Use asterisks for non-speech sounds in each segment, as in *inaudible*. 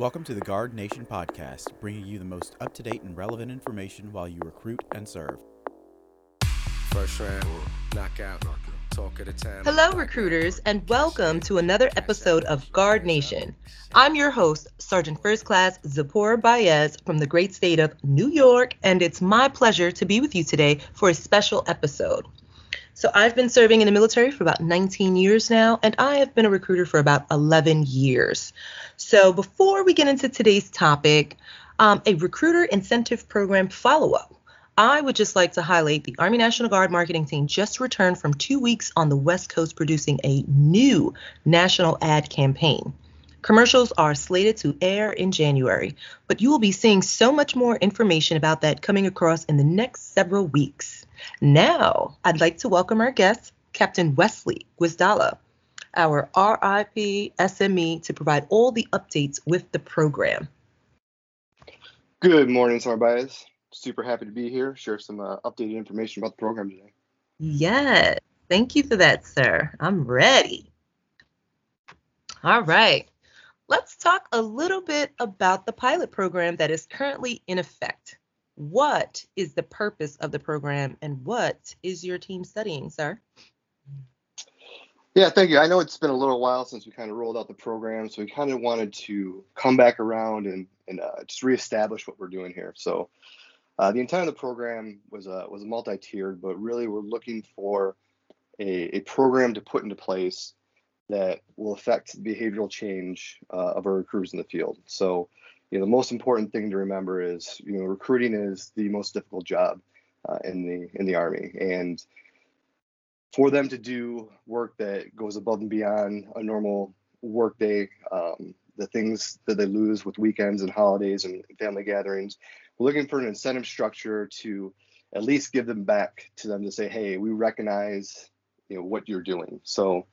Welcome to the Guard Nation podcast, bringing you the most up to date and relevant information while you recruit and serve. First round, knockout, talk of the town. Hello, recruiters, and welcome to another episode of Guard Nation. I'm your host, Sergeant First Class Ziporah Baez from the great state of New York, and it's my pleasure to be with you today for a special episode. So, I've been serving in the military for about 19 years now, and I have been a recruiter for about 11 years. So, before we get into today's topic, um, a recruiter incentive program follow up. I would just like to highlight the Army National Guard marketing team just returned from two weeks on the West Coast producing a new national ad campaign. Commercials are slated to air in January, but you will be seeing so much more information about that coming across in the next several weeks. Now, I'd like to welcome our guest, Captain Wesley Gwisdala, our RIP SME, to provide all the updates with the program. Good morning, Sarbias. Super happy to be here, share some uh, updated information about the program today. Yes, thank you for that, sir. I'm ready. All right, let's talk a little bit about the pilot program that is currently in effect. What is the purpose of the program and what is your team studying, sir? Yeah, thank you. I know it's been a little while since we kind of rolled out the program, so we kind of wanted to come back around and, and uh, just reestablish what we're doing here. So uh, the intent of the program was a, was multi-tiered, but really we're looking for a, a program to put into place that will affect the behavioral change uh, of our recruiters in the field. So, you know, the most important thing to remember is, you know, recruiting is the most difficult job uh, in the in the Army, and for them to do work that goes above and beyond a normal workday, um, the things that they lose with weekends and holidays and family gatherings, we're looking for an incentive structure to at least give them back to them to say, hey, we recognize you know what you're doing. So,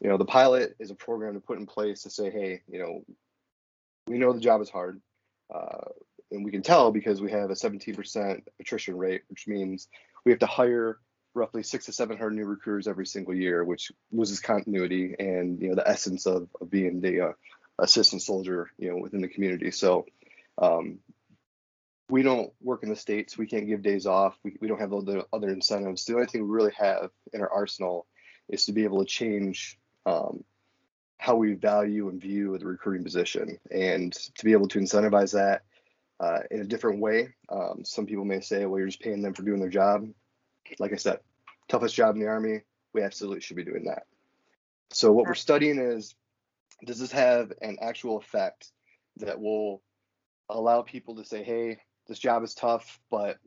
you know, the pilot is a program to put in place to say, hey, you know, we know the job is hard, uh, and we can tell because we have a 17% attrition rate, which means we have to hire roughly six to seven hundred new recruiters every single year, which loses continuity and you know the essence of, of being the uh, assistant soldier, you know, within the community. So um, we don't work in the states. We can't give days off. We, we don't have all the other incentives. The only thing we really have in our arsenal is to be able to change um, how we value and view the recruiting position, and to be able to incentivize that uh, in a different way. Um, some people may say, "Well, you're just paying them for doing their job." like I said, toughest job in the Army. We absolutely should be doing that. So, what we're studying is does this have an actual effect that will allow people to say, hey, this job is tough, but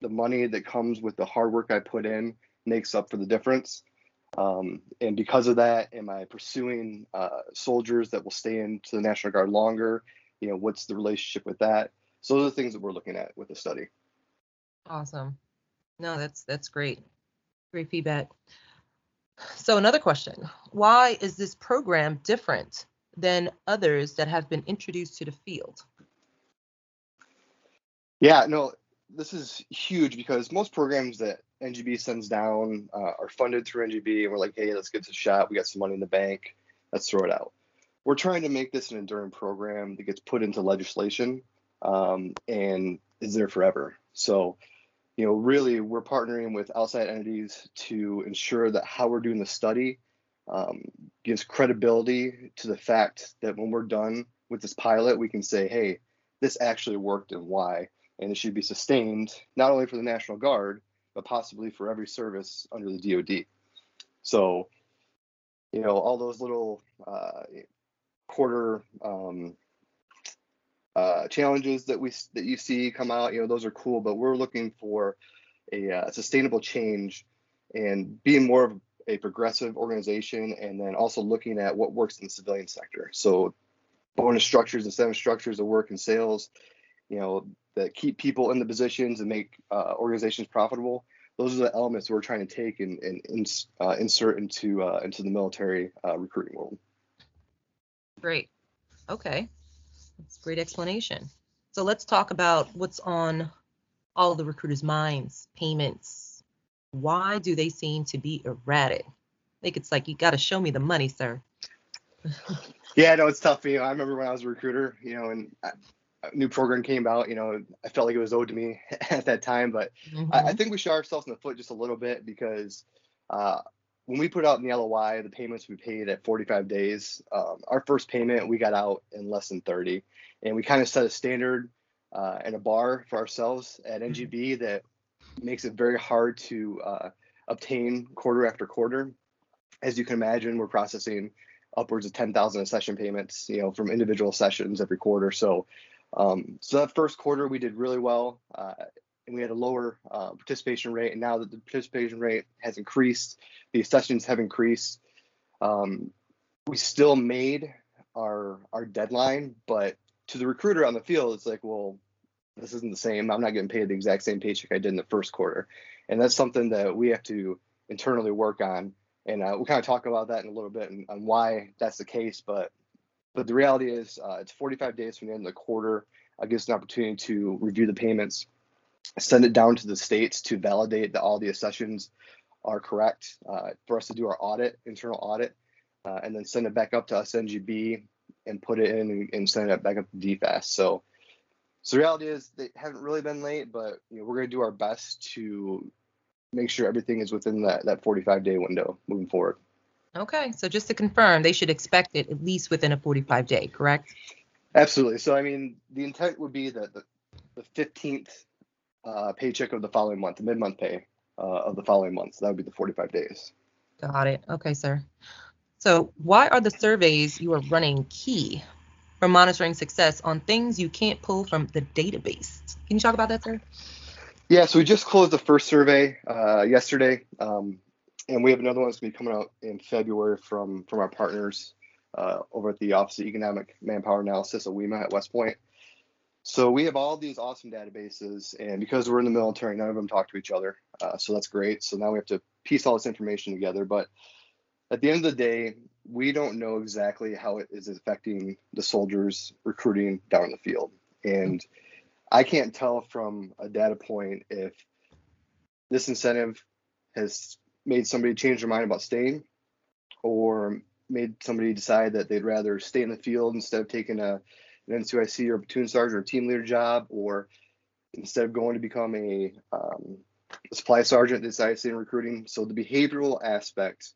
the money that comes with the hard work I put in makes up for the difference. Um, and because of that, am I pursuing uh, soldiers that will stay into the National Guard longer? You know, what's the relationship with that? So those are the things that we're looking at with the study. Awesome. No, that's that's great. Great feedback. So another question. Why is this program different than others that have been introduced to the field? Yeah, no, this is huge because most programs that NGB sends down uh, are funded through NGB, and we're like, hey, let's give this a shot. We got some money in the bank. Let's throw it out. We're trying to make this an enduring program that gets put into legislation um, and is there forever. So you know, really we're partnering with outside entities to ensure that how we're doing the study um, gives credibility to the fact that when we're done with this pilot, we can say, hey, this actually worked and why. And it should be sustained not only for the National Guard, but possibly for every service under the DoD. So, you know, all those little uh, quarter um, uh, challenges that we that you see come out, you know, those are cool, but we're looking for a uh, sustainable change and being more of a progressive organization, and then also looking at what works in the civilian sector. So, bonus structures, incentive structures that work in sales, you know, that keep people in the positions and make uh, organizations profitable. Those are the elements we're trying to take and, and, uh, insert into uh, into the military uh, recruiting world. Great. Okay. That's a great explanation. So let's talk about what's on all the recruiters' minds, payments. Why do they seem to be erratic? I think it's like you got to show me the money, sir. *laughs* yeah, no, it's tough. You know, I remember when I was a recruiter, you know, and a new program came out, you know, I felt like it was owed to me *laughs* at that time, but mm-hmm. I, I, mm-hmm. think we shot ourselves in the foot just a little bit because uh, when we put out in the LOI, the payments we paid at 45 days, um, our first payment we got out in less than 30, and we kind of set a standard uh, and a bar for ourselves at NGB mm-hmm. that makes it very hard to uh, obtain quarter after quarter. As you can imagine, we're processing upwards of 10,000 session payments, you know, from individual sessions every quarter. So, um, so that first quarter we did really well, uh, and we had a lower uh, participation rate. And now that the participation rate has increased, the sessions have increased. Um, we still made our our deadline, but to the recruiter on the field, it's like, well, this isn't the same. I'm not getting paid the exact same paycheck I did in the first quarter, and that's something that we have to internally work on. And uh, we'll kind of talk about that in a little bit and, and why that's the case. But but the reality is, uh, it's 45 days from the end of the quarter. Uh, gives an opportunity to review the payments, send it down to the states to validate that all the accessions are correct uh, for us to do our audit, internal audit, uh, and then send it back up to us NGB and put it in and, and send it back up to DFAS. So so the reality is they haven't really been late, but you know, we're going to do our best to make sure everything is within that, that 45 day window moving forward. Okay, so just to confirm, they should expect it at least within a 45 day, correct? Absolutely. So I mean, the intent would be that the, the 15th uh, paycheck of the following month, the mid month pay uh, of the following month. So that would be the 45 days. Got it. Okay, sir. So why are the surveys you are running key for monitoring success on things you can't pull from the database. Can you talk about that, sir? Yeah, so we just closed the first survey uh, yesterday, um, and we have another one that's going to be coming out in February from from our partners uh, over at the Office of Economic Manpower Analysis, OEMA at West Point. So we have all these awesome databases, and because we're in the military, none of them talk to each other. Uh, so that's great. So now we have to piece all this information together. But at the end of the day, we don't know exactly how it is affecting the soldiers recruiting down in the field. And I can't tell from a data point if this incentive has made somebody change their mind about staying or made somebody decide that they'd rather stay in the field instead of taking a an NCOIC or platoon sergeant or team leader job, or instead of going to become a, um, a supply sergeant, they decided to stay in recruiting. So the behavioral aspect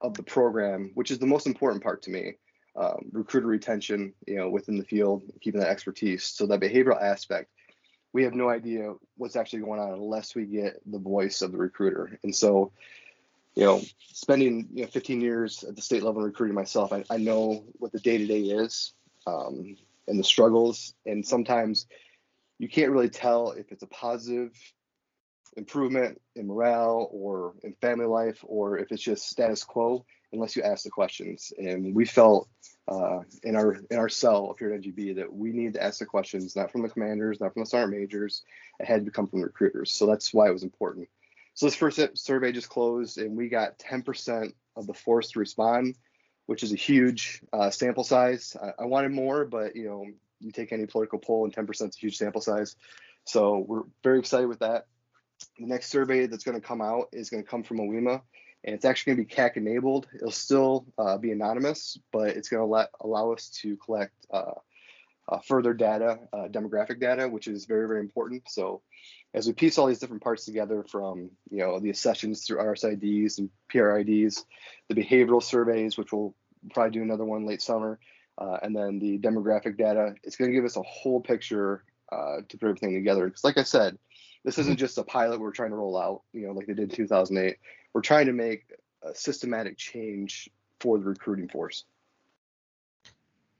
of the program, which is the most important part to me. Um, recruiter retention, you know, within the field, keeping that expertise. So that behavioral aspect, we have no idea what's actually going on unless we get the voice of the recruiter. And so, you know, spending you know 15 years at the state level recruiting myself, I, I know what the day to day is um, and the struggles. And sometimes you can't really tell if it's a positive improvement in morale or in family life or if it's just status quo unless you ask the questions. And we felt uh, in our in our cell up here at NGB that we need to ask the questions not from the commanders not from the sergeant majors. It had to come from recruiters. So that's why it was important. So this first survey just closed and we got 10% of the force to respond which is a huge uh, sample size. I, I wanted more but you know you take any political poll and 10% is a huge sample size. So we're very excited with that. The next survey that's going to come out is going to come from OEMA, and it's actually going to be CAC enabled. It'll still uh, be anonymous, but it's going to let allow us to collect uh, uh, further data, uh, demographic data, which is very very important. So as we piece all these different parts together from you know the accessions through RSIDs and PRIDs, the behavioral surveys, which we'll probably do another one late summer, uh, and then the demographic data, it's going to give us a whole picture uh, to put everything together. Because like I said this isn't just a pilot we're trying to roll out, you know, like they did in 2008. We're trying to make a systematic change for the recruiting force.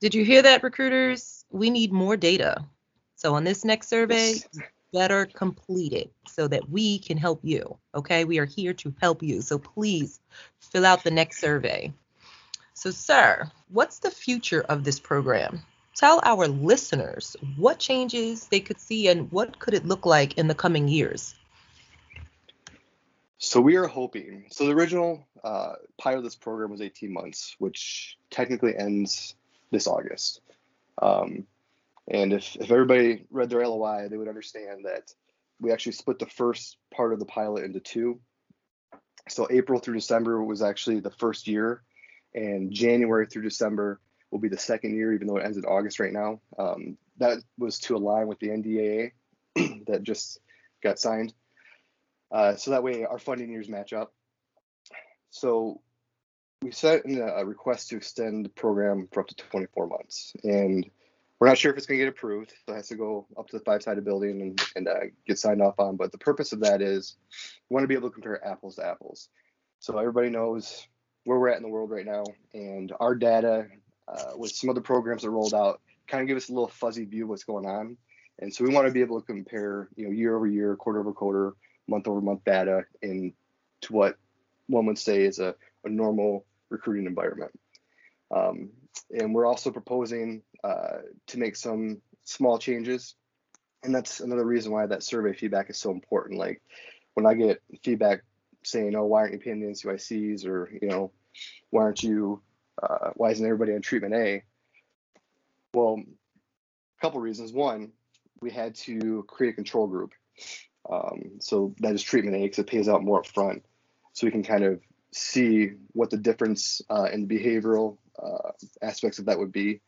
Did you hear that, recruiters? We need more data. So on this next survey, better complete it so that we can help you. Okay, we are here to help you. So please fill out the next survey. So, sir, what's the future of this program? tell our listeners what changes they could see and what could it look like in the coming years? So we are hoping. So the original uh, pilot of this program was 18 months, which technically ends this August. Um, and if, if everybody read their LOI, they would understand that we actually split the first part of the pilot into two. So April through December was actually the first year, and January through December will be the second year, even though it ends in August right now. Um, that was to align with the NDAA *clears throat* that just got signed. Uh, so that way our funding years match up. So we sent in a request to extend the program for up to 24 months, and we're not sure if it's going to get approved. So it has to go up to the five-sided building and, and uh, get signed off on. But the purpose of that is we want to be able to compare apples to apples. So everybody knows where we're at in the world right now, and our data uh, with some of the programs that rolled out kind of give us a little fuzzy view of what's going on. And so we want to be able to compare, you know, year over year, quarter over quarter, month over month data in to what one would say is a, a normal recruiting environment. Um, and we're also proposing uh, to make some small changes. And that's another reason why that survey feedback is so important. Like when I get feedback saying, oh, why aren't you paying the NCOICs or, you know, why aren't you, uh, why isn't everybody on treatment A? Well, a couple reasons. One, we had to create a control group. Um, so that is treatment A because it pays out more upfront. So we can kind of see what the difference uh, in behavioral uh, aspects of that would be.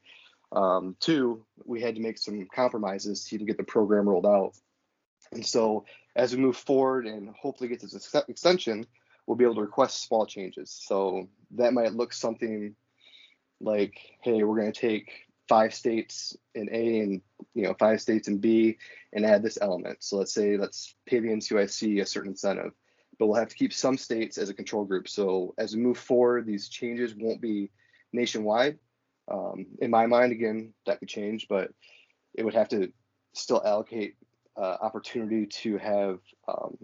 Um, two, we had to make some compromises to even get the program rolled out. And so as we move forward and hopefully get this ex- extension, we'll be able to request small changes. So that might look something like, hey, we're going to take five states in A and you know five states in B and add this element. So let's say let's pay the NCOIC a certain incentive, but we'll have to keep some states as a control group. So as we move forward, these changes won't be nationwide. Um, in my mind, again, that could change, but it would have to still allocate uh, opportunity to have um,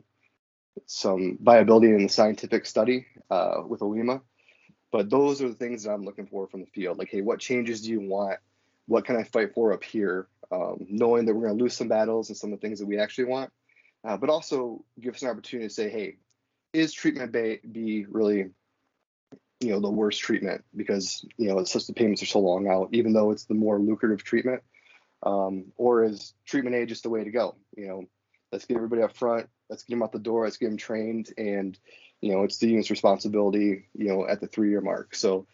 some viability in the scientific study uh, with OEMA. But those are the things that I'm looking for from the field. Like, hey, what changes do you want? What can I fight for up here? Um, knowing that we're going to lose some battles and some of the things that we actually want, uh, but also give us an opportunity to say, hey, is treatment B really you know the worst treatment? Because you know it's just the payments are so long out even though it's the more lucrative treatment um, or is treatment A just the way to go? You know let's get everybody up front let's get them out the door let's get them trained and you know it's the unit's responsibility you know at the three year mark. So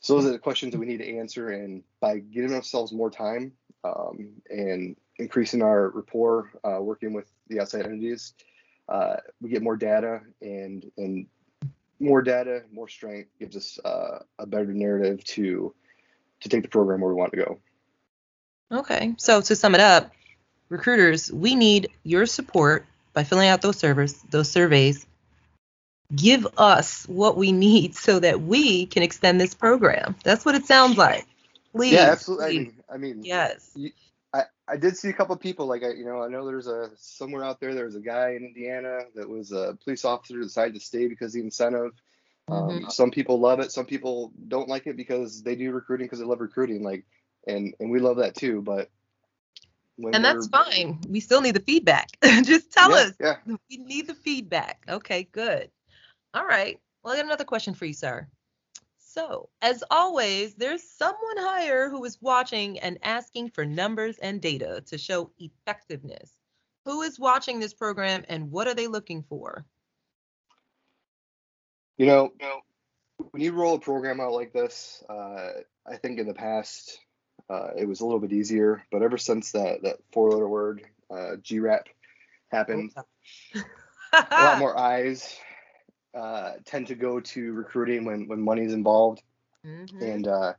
so those are the questions that we need to answer and by giving ourselves more time um, and increasing our rapport uh, working with the outside entities uh, we get more data and and more data, more strength gives us uh, a better narrative to to take the program where we want to go. Okay, so to sum it up, recruiters, we need your support by filling out those servers, those surveys. Give us what we need so that we can extend this program. That's what it sounds like. Please. Yeah, absolutely. I mean, I mean, yes. You, I, I did see a couple of people like I you know I know there's a somewhere out there there's a guy in Indiana that was a police officer decided to stay because the incentive. Um, mm-hmm. Some people love it, some people don't like it because they do recruiting because they love recruiting. Like, and and we love that too. But and that's fine. We still need the feedback. *laughs* Just tell yeah, us. Yeah. We need the feedback. Okay, good. All right. Well, I got another question for you, sir. So, as always, there's someone higher who is watching and asking for numbers and data to show effectiveness. Who is watching this program and what are they looking for? You know, when you roll a program out like this, uh, I think in the past uh, it was a little bit easier, but ever since that that four letter word uh, GRAP happened, *laughs* a lot more eyes, uh, tend to go to recruiting when when money's involved, mm-hmm. and uh,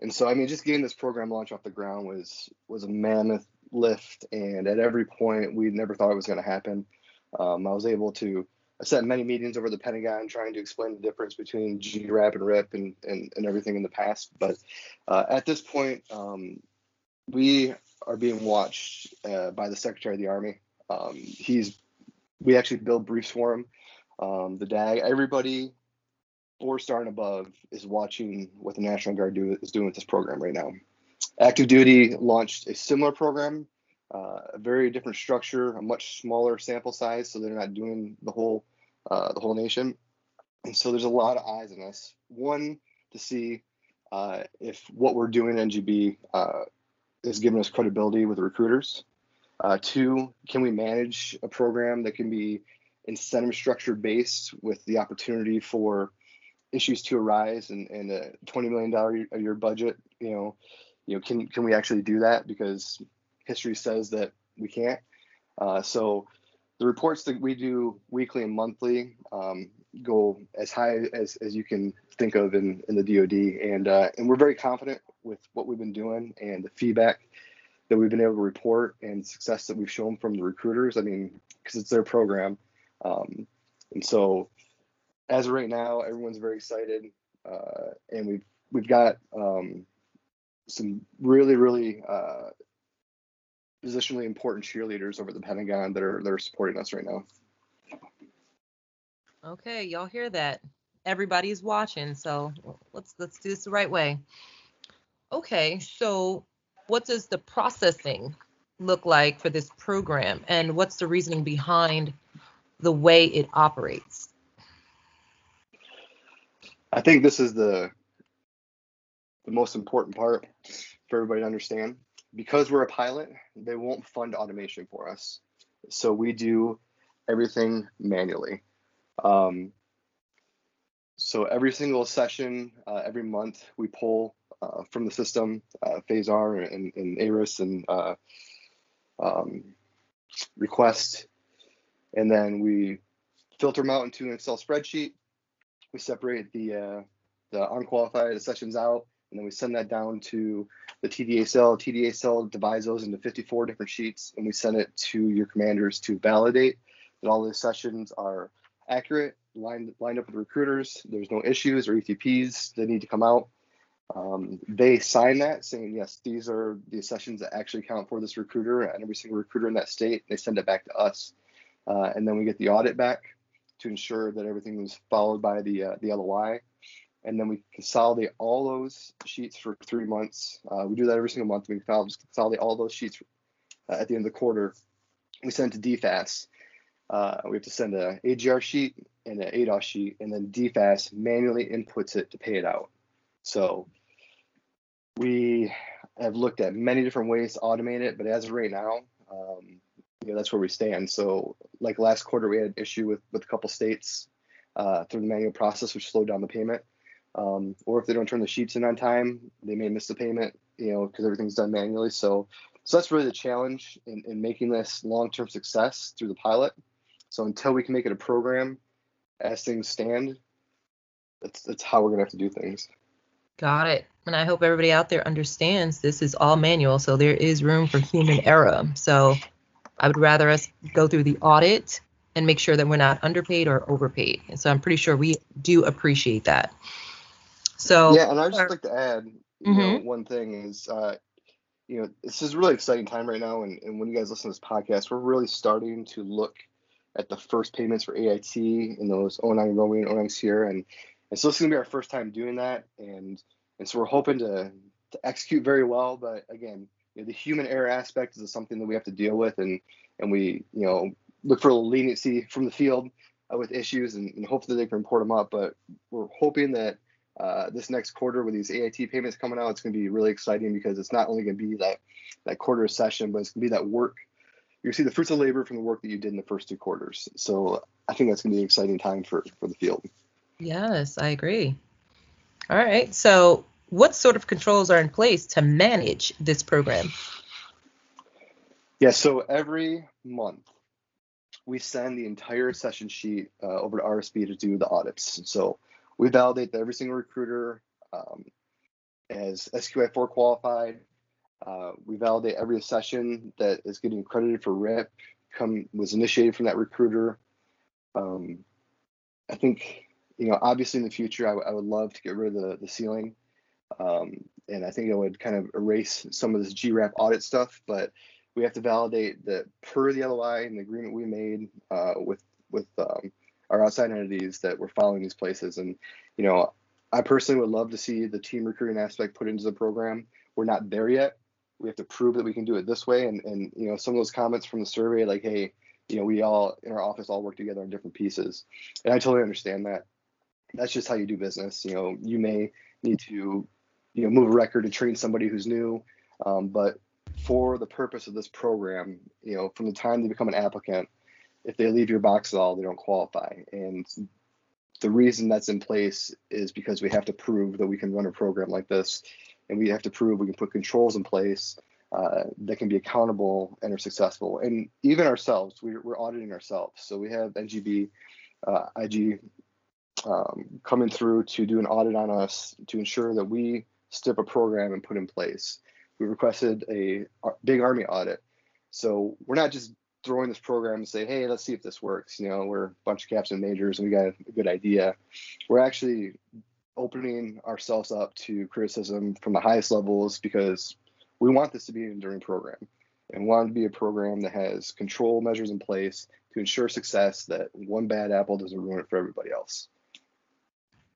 and so I mean, just getting this program launched off the ground was was a mammoth lift, and at every point we never thought it was going to happen. Um, I was able to I sat many meetings over the Pentagon trying to explain the difference between GRAP and RIP and, and, and everything in the past. But uh, at this point, um, we are being watched uh, by the Secretary of the Army. Um, he's we actually build briefs for him um, the DAG, everybody four star and above is watching what the National Guard do, is doing with this program right now. Active Duty launched a similar program, uh, a very different structure, a much smaller sample size, so they're not doing the whole uh, the whole nation. And so there's a lot of eyes on us. One to see uh, if what we're doing in NGB uh, is giving us credibility with recruiters. Uh, two, can we manage a program that can be incentive structure based with the opportunity for issues to arise and, and a $20 million a year budget, you know, you know, can, can we actually do that? Because history says that we can't. Uh, so the reports that we do weekly and monthly um, go as high as, as you can think of in, in the DoD, and uh, and we're very confident with what we've been doing and the feedback that we've been able to report and success that we've shown from the recruiters. I mean, because it's their program, um, and so as of right now, everyone's very excited, uh, and we've we've got um, some really really uh, positionally important cheerleaders over the Pentagon that are that are supporting us right now. Okay, y'all hear that? Everybody's watching, so let's let's do this the right way. Okay, so what does the processing look like for this program, and what's the reasoning behind the way it operates? I think this is the the most important part for everybody to understand. Because we're a pilot, they won't fund automation for us. So we do everything manually. Um, so every single session, uh, every month, we pull uh, from the system, uh, Phasar and, and ARIS and uh, um, request, and then we filter them out into an Excel spreadsheet. We separate the uh, the unqualified sessions out, and then we send that down to the TDA cell. TDA cell divides those into 54 different sheets, and we send it to your commanders to validate that all the sessions are accurate, lined lined up with recruiters. There's no issues or ETPs that need to come out. Um, they sign that saying yes, these are the sessions that actually count for this recruiter and every single recruiter in that state. They send it back to us, uh, and then we get the audit back to ensure that everything was followed by the uh, the LOI and then we consolidate all those sheets for three months. Uh, we do that every single month. We consolidate all those sheets uh, at the end of the quarter. We send to DFAS. Uh, we have to send a AGR sheet and an ADOS sheet, and then DFAS manually inputs it to pay it out. So we have looked at many different ways to automate it, but as of right now, um, you know, that's where we stand. So like last quarter, we had an issue with, with a couple states uh, through the manual process, which slowed down the payment. Um, or if they don't turn the sheets in on time, they may miss the payment, you know, because everything's done manually. So, so that's really the challenge in, in making this long-term success through the pilot. So until we can make it a program, as things stand, that's that's how we're gonna have to do things. Got it. And I hope everybody out there understands this is all manual, so there is room for human error. So I would rather us go through the audit and make sure that we're not underpaid or overpaid. And so I'm pretty sure we do appreciate that. So yeah, and I'd just like to add, you mm-hmm. know, one thing is, uh, you know, this is a really exciting time right now, and, and when you guys listen to this podcast, we're really starting to look at the first payments for AIT in those 09 Romeo and 09 Sierra, and and so this is gonna be our first time doing that, and and so we're hoping to to execute very well, but again, you know, the human error aspect is something that we have to deal with, and and we you know look for a little leniency from the field uh, with issues, and, and hopefully they can report them up, but we're hoping that uh, this next quarter with these AIT payments coming out, it's going to be really exciting because it's not only going to be that that quarter session, but it's going to be that work. You're see the fruits of labor from the work that you did in the first two quarters. So I think that's going to be an exciting time for for the field. Yes, I agree. All right. So what sort of controls are in place to manage this program? Yeah. So every month we send the entire session sheet uh, over to RSB to do the audits. So we validate that every single recruiter um, as SQI4 qualified. Uh, we validate every session that is getting accredited for RIP come was initiated from that recruiter. Um, I think you know obviously in the future I, w- I would love to get rid of the the ceiling, um, and I think it would kind of erase some of this GRAP audit stuff. But we have to validate that per the LOI and the agreement we made uh, with with um, our outside entities that we're following these places. And, you know, I personally would love to see the team recruiting aspect put into the program. We're not there yet. We have to prove that we can do it this way. And, and you know, some of those comments from the survey, like, hey, you know, we all in our office all work together on different pieces. And I totally understand that. That's just how you do business. You know, you may need to, you know, move a record to train somebody who's new. Um, but for the purpose of this program, you know, from the time they become an applicant, if they leave your box at all, they don't qualify. And the reason that's in place is because we have to prove that we can run a program like this, and we have to prove we can put controls in place uh, that can be accountable and are successful. And even ourselves, we're, we're auditing ourselves. So we have NGB, uh, IG um, coming through to do an audit on us to ensure that we step a program and put in place. We requested a big Army audit. So we're not just throwing this program and say, hey, let's see if this works. You know, we're a bunch of caps and majors and we got a good idea. We're actually opening ourselves up to criticism from the highest levels because we want this to be an enduring program and want to be a program that has control measures in place to ensure success that one bad apple doesn't ruin it for everybody else.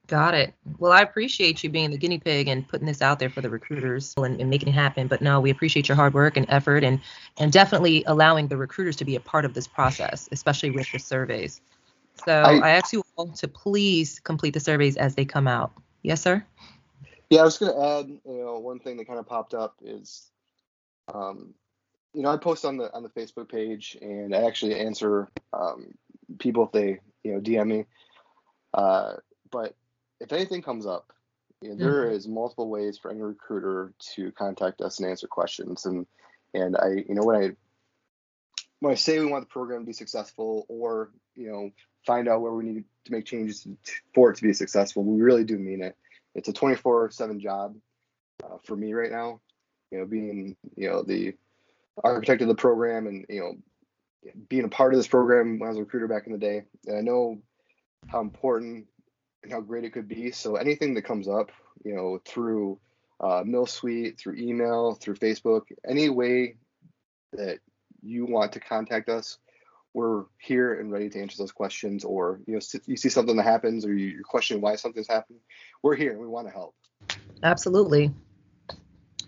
Got it. Well, I appreciate you being the guinea pig and putting this out there for the recruiters and, and, making it happen. But no, we appreciate your hard work and effort and and definitely allowing the recruiters to be a part of this process, especially with the surveys. So I, I ask you all to please complete the surveys as they come out. Yes, sir. Yeah, I was going to add, you know, one thing that kind of popped up is, um, you know, I post on the on the Facebook page and I actually answer um, people if they, you know, DM me. Uh, but if anything comes up, you know, there mm-hmm. is multiple ways for any recruiter to contact us and answer questions. And and I, you know, when I when I say we want the program to be successful, or you know, find out where we need to make changes for it to be successful, we really do mean it. It's a 24/7 job uh, for me right now. You know, being you know the architect of the program and you know being a part of this program when I was a recruiter back in the day. And I know how important and how great it could be. So anything that comes up, you know, through uh, Milsuite, through email, through Facebook, any way that you want to contact us, we're here and ready to answer those questions. Or you know, you see something that happens, or you're questioning why something's happening, we're here and we want to help. Absolutely.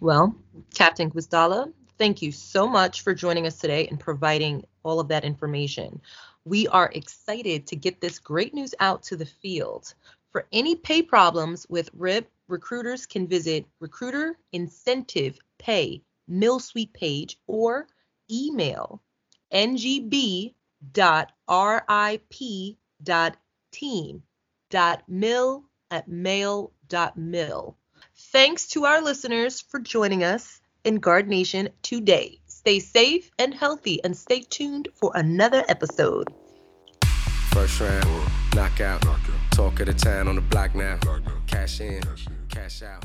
Well, Captain Gwisdala, thank you so much for joining us today and providing all of that information. We are excited to get this great news out to the field. For any pay problems with RIP, recruiters can visit Recruiter Incentive Pay Milsuite page or email ngb.rip.team.mil at mail.mil. Thanks to our listeners for joining us in Guard Nation today. Stay safe and healthy and stay tuned for another episode. First round, knockout. Talk of the town on the block now. Cash in, cash out.